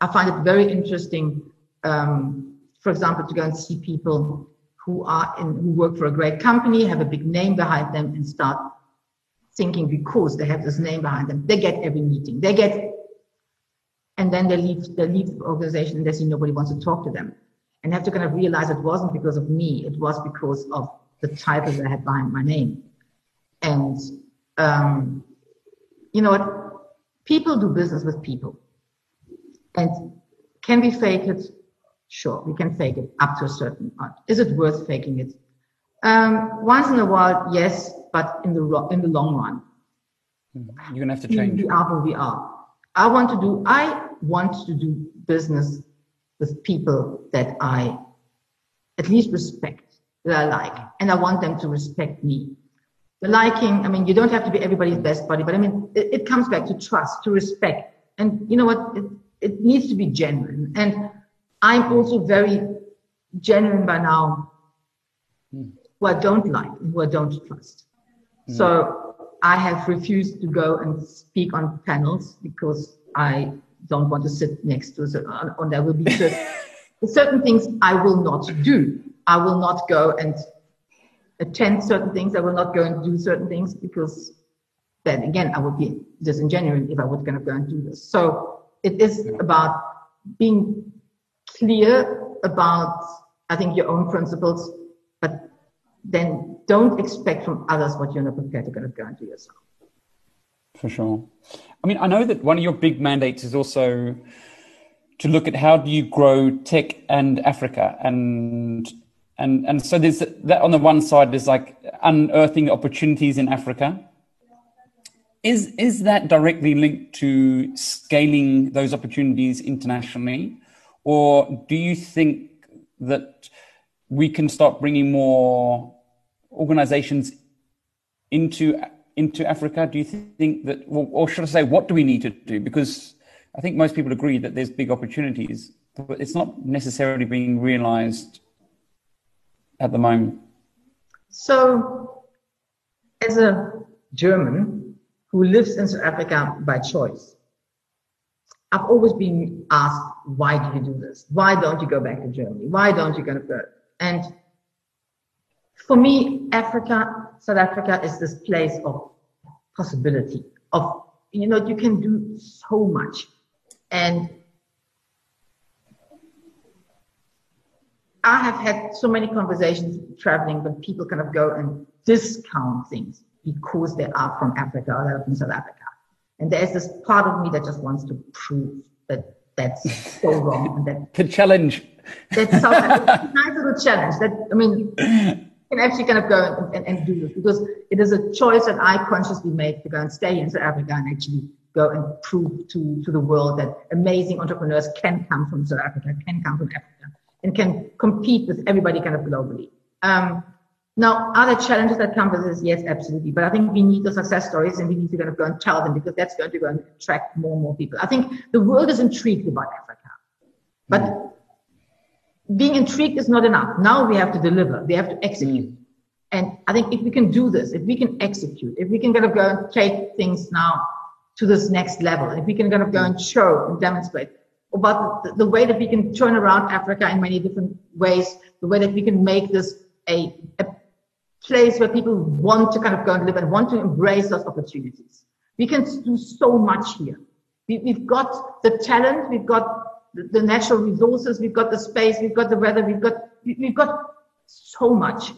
I find it very interesting, um, for example, to go and see people who are in who work for a great company, have a big name behind them, and start thinking because they have this name behind them, they get every meeting, they get and then they leave they leave the organization and they see nobody wants to talk to them and have to kind of realize it wasn't because of me. It was because of the title that I had behind my name. And um, you know what? People do business with people. And can we fake it sure we can fake it up to a certain point is it worth faking it um, once in a while yes but in the in the long run you're gonna have to change we are who we are I want to do, I want to do business with people that I at least respect, that I like, and I want them to respect me. The liking, I mean, you don't have to be everybody's best buddy, but I mean, it, it comes back to trust, to respect. And you know what? It, it needs to be genuine. And I'm also very genuine by now who I don't like, who I don't trust. Mm. So I have refused to go and speak on panels because I don't want to sit next to, and there will be certain, certain things I will not do. I will not go and attend certain things. I will not go and do certain things because then again, I would be disingenuous if I was going to go and do this. So it is about being clear about, I think, your own principles, but then don't expect from others what you're not prepared to guarantee yourself. For sure. I mean, I know that one of your big mandates is also to look at how do you grow tech and Africa, and and and so there's that on the one side there's like unearthing opportunities in Africa. Is is that directly linked to scaling those opportunities internationally, or do you think that we can start bringing more organizations into into Africa? Do you think that, or should I say, what do we need to do? Because I think most people agree that there's big opportunities, but it's not necessarily being realized at the moment. So, as a German who lives in South Africa by choice, I've always been asked, why do you do this? Why don't you go back to Germany? Why don't you go to And for me, Africa, South Africa is this place of possibility of, you know, you can do so much. And I have had so many conversations traveling when people kind of go and discount things because they are from Africa or they're from South Africa. And there's this part of me that just wants to prove that that's so wrong and that the challenge. That's so a nice little challenge. That I mean you can actually kind of go and, and, and, do this because it is a choice that I consciously made to go and stay in South Africa and actually go and prove to, to the world that amazing entrepreneurs can come from South Africa, can come from Africa, and can compete with everybody kind of globally. Um, now, are there challenges that come with this? Yes, absolutely. But I think we need the success stories and we need to kind of go and tell them because that's going to go and attract more and more people. I think the world is intrigued about Africa. But being intrigued is not enough. Now we have to deliver. We have to execute. Mm. And I think if we can do this, if we can execute, if we can kind of go and take things now to this next level, if we can kind of go and show and demonstrate about the, the way that we can turn around Africa in many different ways, the way that we can make this a, a place where people want to kind of go and live and want to embrace those opportunities. We can do so much here. We, we've got the talent, we've got the, natural resources, we've got the space, we've got the weather, we've got, we've got so much.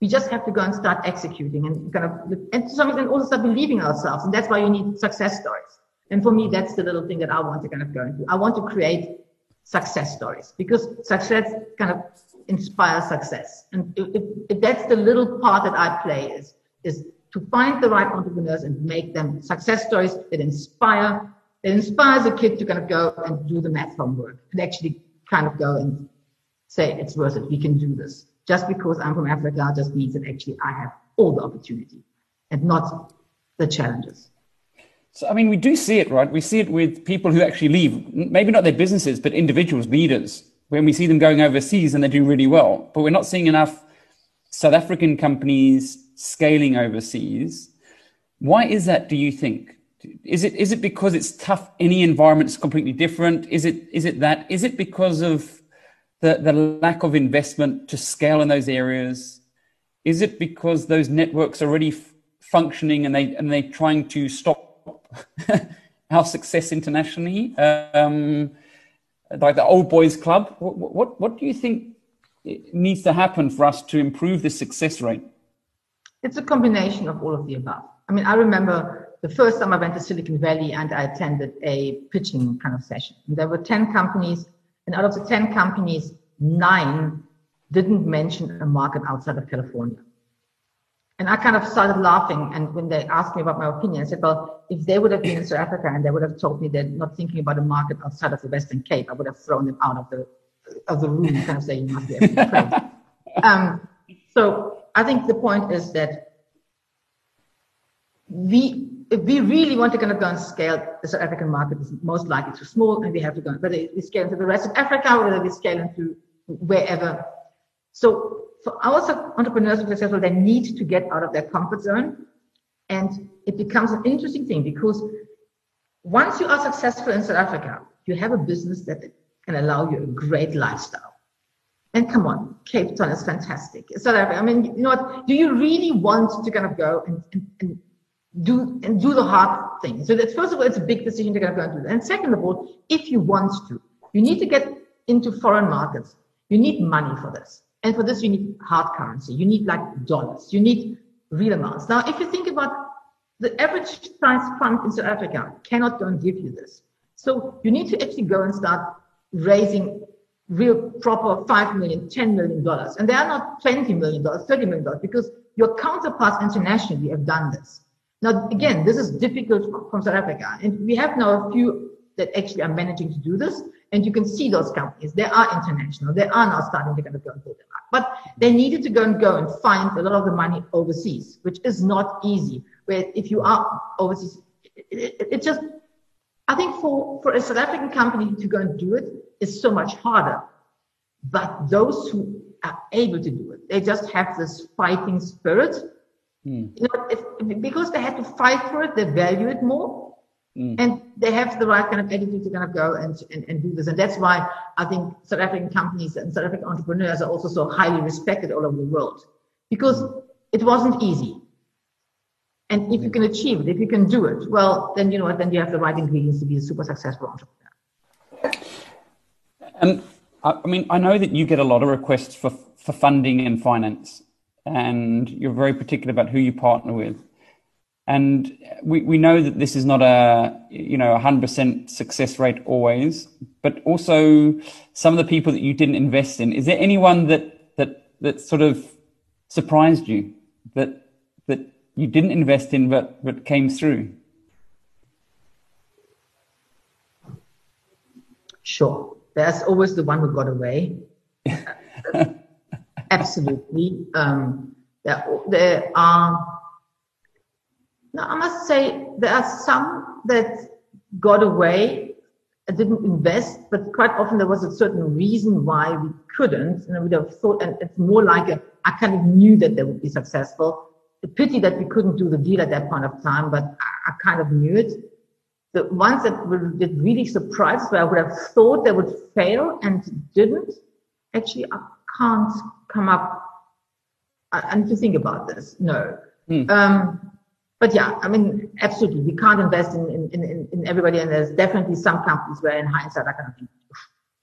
We just have to go and start executing and kind of, and to some extent also start believing ourselves. And that's why you need success stories. And for me, that's the little thing that I want to kind of go into. I want to create success stories because success kind of inspires success. And if, if that's the little part that I play is, is to find the right entrepreneurs and make them success stories that inspire it inspires a kid to kind of go and do the math homework and actually kind of go and say it's worth it. We can do this. Just because I'm from Africa just means that actually I have all the opportunity and not the challenges. So, I mean, we do see it, right? We see it with people who actually leave, maybe not their businesses, but individuals, leaders, when we see them going overseas and they do really well. But we're not seeing enough South African companies scaling overseas. Why is that, do you think? is it is it because it's tough any environment is completely different is it is it that is it because of the the lack of investment to scale in those areas is it because those networks are already f- functioning and they and they're trying to stop our success internationally um, like the old boys club what, what what do you think needs to happen for us to improve the success rate it's a combination of all of the above i mean i remember the first time I went to Silicon Valley and I attended a pitching kind of session. There were 10 companies, and out of the 10 companies, nine didn't mention a market outside of California. And I kind of started laughing. And when they asked me about my opinion, I said, well, if they would have been in South Africa and they would have told me they're not thinking about a market outside of the Western Cape, I would have thrown them out of the, of the room, kind of saying, you must be um, so I think the point is that we if we really want to kind of go and scale, the South African market is most likely too small and we have to go, whether we scale into the rest of Africa, or whether we scale into wherever. So for our entrepreneurs who are successful, they need to get out of their comfort zone. And it becomes an interesting thing because once you are successful in South Africa, you have a business that can allow you a great lifestyle. And come on, Cape Town is fantastic. South Africa, I mean, you know what? Do you really want to kind of go and, and, and do and do the hard thing. So that first of all, it's a big decision to kind of go and do that. And second of all, if you want to, you need to get into foreign markets. You need money for this. And for this, you need hard currency. You need like dollars. You need real amounts. Now, if you think about The average size fund in South Africa cannot go and give you this. So you need to actually go and start raising real proper five million, ten million dollars. And they are not twenty million dollars, thirty million dollars, because your counterparts internationally have done this. Now, again, this is difficult from South Africa. And we have now a few that actually are managing to do this. And you can see those companies, they are international. They are now starting to kind of go and build them up. But they needed to go and go and find a lot of the money overseas, which is not easy. Where if you are overseas, it, it, it just, I think for, for a South African company to go and do it is so much harder. But those who are able to do it, they just have this fighting spirit. Mm. You know, if, because they had to fight for it, they value it more. Mm. And they have the right kind of attitude to kind of go and, and, and do this. And that's why I think South African companies and South African entrepreneurs are also so highly respected all over the world because it wasn't easy. And if you can achieve it, if you can do it, well, then you know what, then you have the right ingredients to be a super successful entrepreneur. And I mean, I know that you get a lot of requests for, for funding and finance, and you're very particular about who you partner with. And we, we know that this is not a you know 100% success rate always, but also some of the people that you didn't invest in. Is there anyone that that that sort of surprised you that that you didn't invest in but but came through? Sure, there's always the one who got away. Absolutely, um, there, there are now, I must say there are some that got away, didn't invest, but quite often there was a certain reason why we couldn't. And we'd have thought, and it's more like a, I kind of knew that they would be successful. The pity that we couldn't do the deal at that point of time, but I, I kind of knew it. The ones that were that really surprised, where I would have thought they would fail and didn't, actually, I can't come up. I, I need to think about this. No. Hmm. Um, but yeah, I mean, absolutely, we can't invest in, in, in, in everybody. And there's definitely some companies where in hindsight, I kind of think,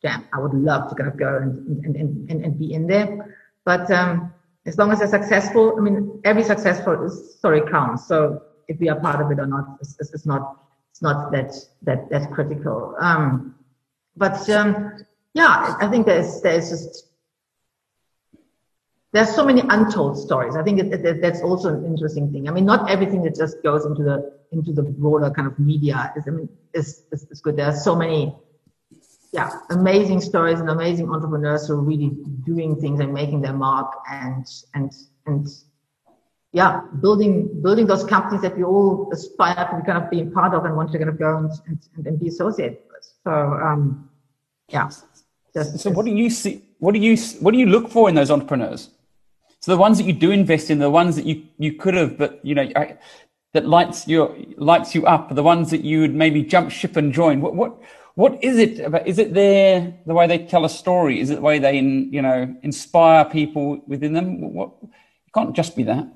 damn, I would love to kind of go and, and, and, and, be in there. But, um, as long as they're successful, I mean, every successful story counts. So if we are part of it or not, it's, it's not, it's not that, that, that critical. Um, but, um, yeah, I think there's, there's just, there's so many untold stories. I think it, it, that's also an interesting thing. I mean, not everything that just goes into the into the broader kind of media is I mean is, is, is good. There are so many, yeah, amazing stories and amazing entrepreneurs who are really doing things and making their mark and and and yeah, building building those companies that we all aspire to be kind of being part of and want to kind of go and and, and be associated with. So um, yeah. Just, so what do you see? What do you what do you look for in those entrepreneurs? So the ones that you do invest in, the ones that you, you could have, but you know, that lights your lights you up, the ones that you would maybe jump ship and join. What what what is it about? Is it their the way they tell a story? Is it the way they in, you know inspire people within them? What it can't just be that.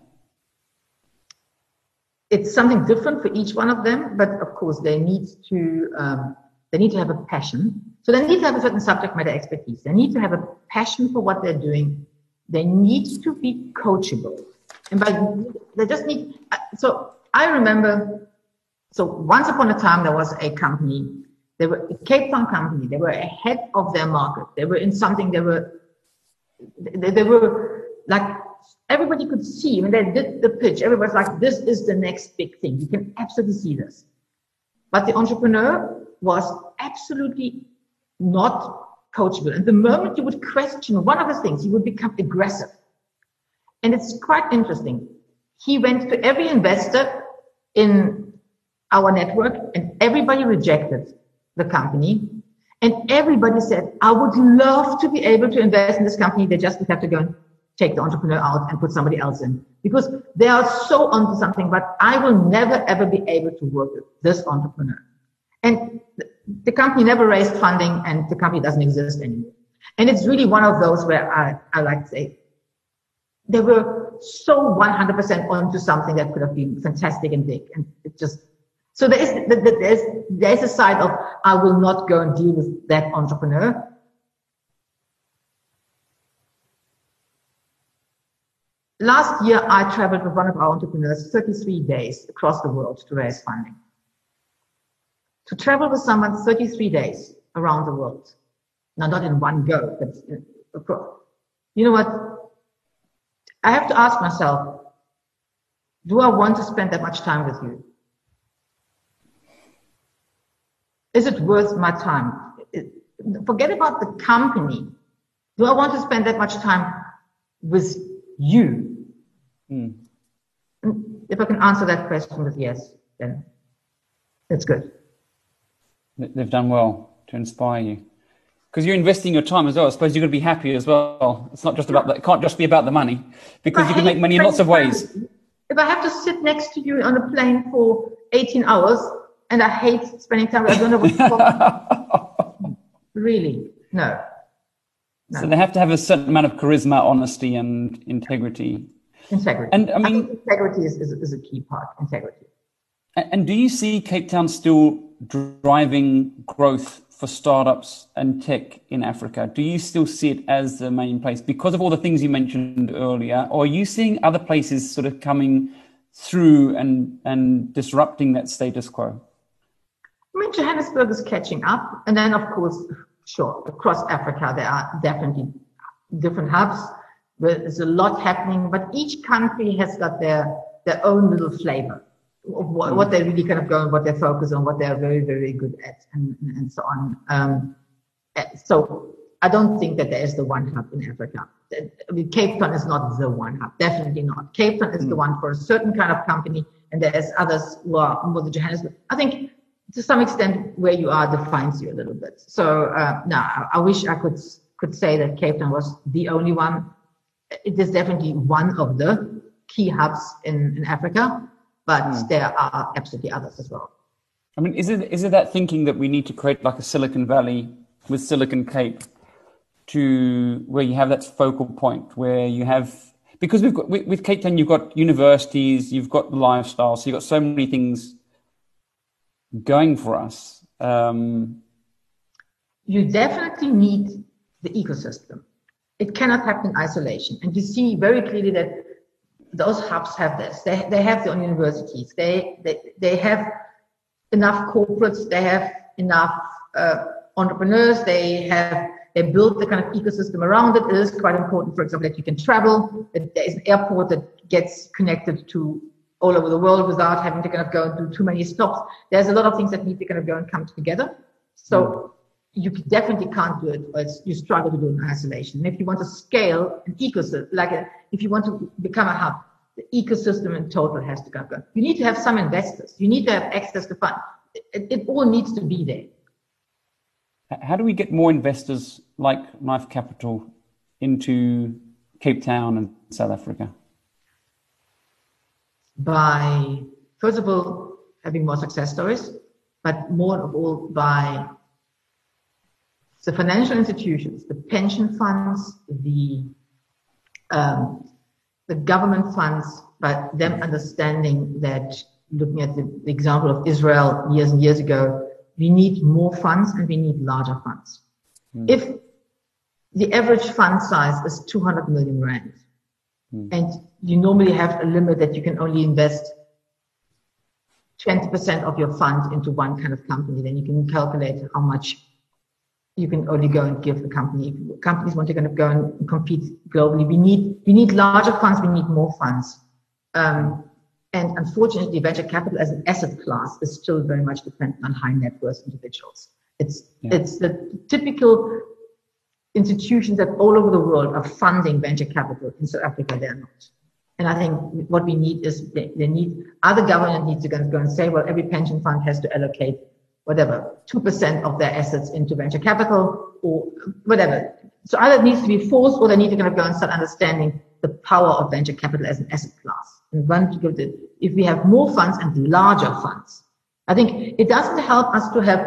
It's something different for each one of them, but of course they need to um, they need to have a passion. So they need to have a certain subject matter expertise. They need to have a passion for what they're doing they need to be coachable. And by they just need, uh, so I remember, so once upon a time, there was a company, they were a Cape Town company. They were ahead of their market. They were in something, they were, they, they were like, everybody could see when they did the pitch, everybody's like, this is the next big thing. You can absolutely see this. But the entrepreneur was absolutely not coachable. And the moment you would question one of the things, he would become aggressive. And it's quite interesting. He went to every investor in our network and everybody rejected the company. And everybody said, I would love to be able to invest in this company. They just have to go and take the entrepreneur out and put somebody else in because they are so onto something, but I will never ever be able to work with this entrepreneur. And the company never raised funding and the company doesn't exist anymore. And it's really one of those where I, I like to say they were so 100% onto something that could have been fantastic and big. And it just, so there is, there's, there's a side of I will not go and deal with that entrepreneur. last year I traveled with one of our entrepreneurs 33 days across the world to raise funding. To travel with someone 33 days around the world. Now, not in one go, but across. You know what? I have to ask myself, do I want to spend that much time with you? Is it worth my time? Forget about the company. Do I want to spend that much time with you? Mm. If I can answer that question with yes, then that's good. They've done well to inspire you. Because you're investing your time as well. I suppose you're going to be happy as well. It's not just about that. It can't just be about the money because you can make money in lots of ways. If I have to sit next to you on a plane for 18 hours and I hate spending time, I don't know what Really, no. no. So they have to have a certain amount of charisma, honesty, and integrity. Integrity. And I mean, I integrity is, is, is a key part. Integrity. And do you see Cape Town still driving growth for startups and tech in Africa? Do you still see it as the main place because of all the things you mentioned earlier? Or are you seeing other places sort of coming through and, and disrupting that status quo? I mean, Johannesburg is catching up. And then, of course, sure, across Africa, there are definitely different hubs. There's a lot happening, but each country has got their, their own little flavor what, what they really kind of go and what they focus on, what they're very, very good at, and, and so on. Um, eh, so I don't think that there is the one hub in Africa. I mean, Cape Town is not the one hub, definitely not. Cape Town is mm. the one for a certain kind of company, and there's others who are more the Johannesburg. I think to some extent where you are defines you a little bit. So uh, no, I, I wish I could could say that Cape Town was the only one. It is definitely one of the key hubs in, in Africa but mm. there are absolutely others as well. I mean, is it is it that thinking that we need to create like a Silicon Valley with Silicon Cape to where you have that focal point where you have because we've got with, with Cape Town you've got universities, you've got the lifestyle, so you've got so many things going for us. Um, you definitely need the ecosystem. It cannot happen in isolation, and you see very clearly that those hubs have this. They, they have their own universities. They, they, they have enough corporates. They have enough uh, entrepreneurs. They have they built the kind of ecosystem around it. It is quite important, for example, that you can travel. There is an airport that gets connected to all over the world without having to kind of go and do too many stops. There's a lot of things that need to kind of go and come together. So you definitely can't do it, or you struggle to do it in isolation. And if you want to scale an ecosystem, like a, if you want to become a hub, the ecosystem in total has to go. You need to have some investors. You need to have access to funds. It, it all needs to be there. How do we get more investors like Knife Capital into Cape Town and South Africa? By, first of all, having more success stories, but more of all by the financial institutions, the pension funds, the um, the government funds, but them understanding that looking at the, the, example of Israel years and years ago, we need more funds and we need larger funds. Mm. If the average fund size is 200 million rand, mm. and you normally have a limit that you can only invest 20% of your fund into one kind of company, then you can calculate how much you can only go and give the company. If Companies want to kind of go and compete globally. We need we need larger funds. We need more funds. Um, and unfortunately, venture capital as an asset class is still very much dependent on high net worth individuals. It's yeah. it's the typical institutions that all over the world are funding venture capital. In South Africa, they're not. And I think what we need is they, they need other government needs to go and say, well, every pension fund has to allocate whatever, 2% of their assets into venture capital or whatever. So either it needs to be forced or they need to kind of go and start understanding the power of venture capital as an asset class. And when to go to, if we have more funds and larger funds, I think it doesn't help us to have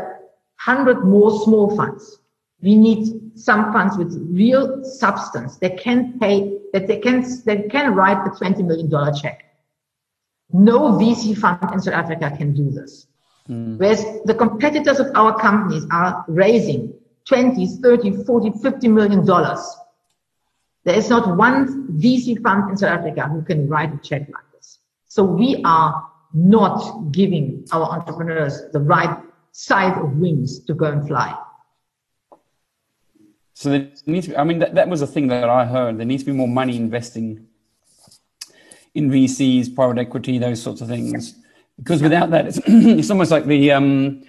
100 more small funds. We need some funds with real substance that can pay, that they can, that can write a $20 million check. No VC fund in South Africa can do this. Mm. Whereas the competitors of our companies are raising 20, 30, 40, 50 million dollars. There is not one VC fund in South Africa who can write a check like this. So we are not giving our entrepreneurs the right side of wings to go and fly. So there needs to be, I mean, that, that was a thing that I heard. There needs to be more money investing in VCs, private equity, those sorts of things. Because without that, it's, it's almost like the, um,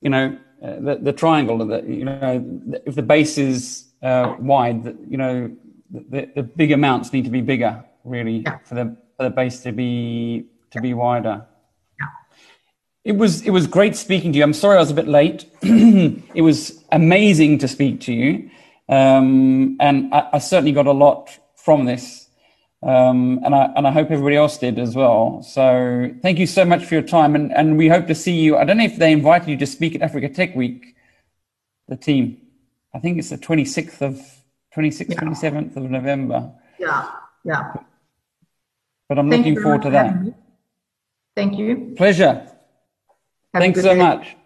you know, uh, the, the triangle. The, you know, if the base is uh, wide, the, you know, the, the big amounts need to be bigger, really, yeah. for the for the base to be to be wider. It was it was great speaking to you. I'm sorry I was a bit late. it was amazing to speak to you. Um, and I, I, certainly got a lot from this. Um, and I and I hope everybody else did as well. So thank you so much for your time, and and we hope to see you. I don't know if they invited you to speak at Africa Tech Week, the team. I think it's the 26th of twenty sixth, twenty seventh of November. Yeah, yeah. But I'm thank looking forward to that. Thank you. Pleasure. Have Thanks so day. much.